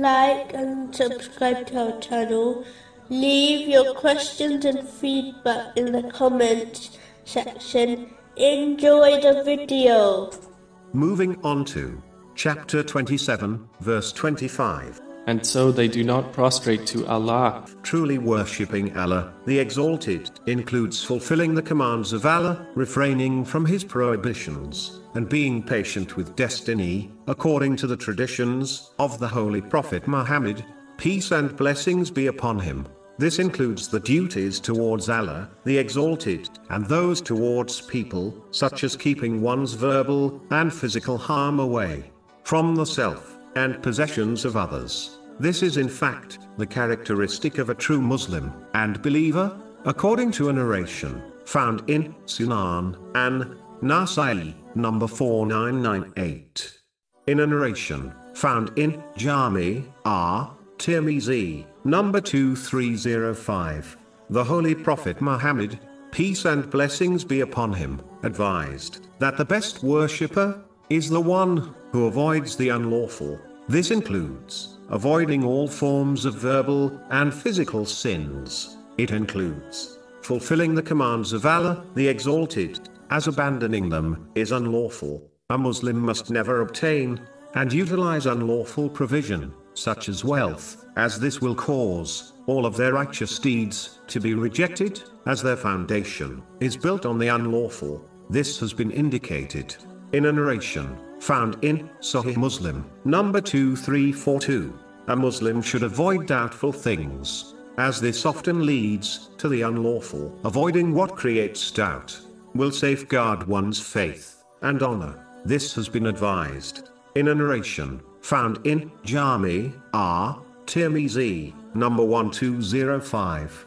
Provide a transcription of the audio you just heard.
like and subscribe to our channel. Leave your questions and feedback in the comments section. Enjoy the video. Moving on to chapter 27, verse 25. And so they do not prostrate to Allah. Truly worshipping Allah, the Exalted, includes fulfilling the commands of Allah, refraining from His prohibitions, and being patient with destiny, according to the traditions of the Holy Prophet Muhammad. Peace and blessings be upon him. This includes the duties towards Allah, the Exalted, and those towards people, such as keeping one's verbal and physical harm away from the self and possessions of others. This is in fact the characteristic of a true Muslim and believer, according to a narration found in Sunan an Nasai, number 4998. In a narration found in Jami at Tirmizi, number 2305, the Holy Prophet Muhammad, peace and blessings be upon him, advised that the best worshipper is the one who avoids the unlawful. This includes avoiding all forms of verbal and physical sins. It includes fulfilling the commands of Allah, the Exalted, as abandoning them is unlawful. A Muslim must never obtain and utilize unlawful provision, such as wealth, as this will cause all of their righteous deeds to be rejected, as their foundation is built on the unlawful. This has been indicated in a narration found in Sahih Muslim, number 2342. A Muslim should avoid doubtful things, as this often leads to the unlawful. Avoiding what creates doubt will safeguard one's faith and honor. This has been advised in a narration found in Jami at Tirmizi, number 1205.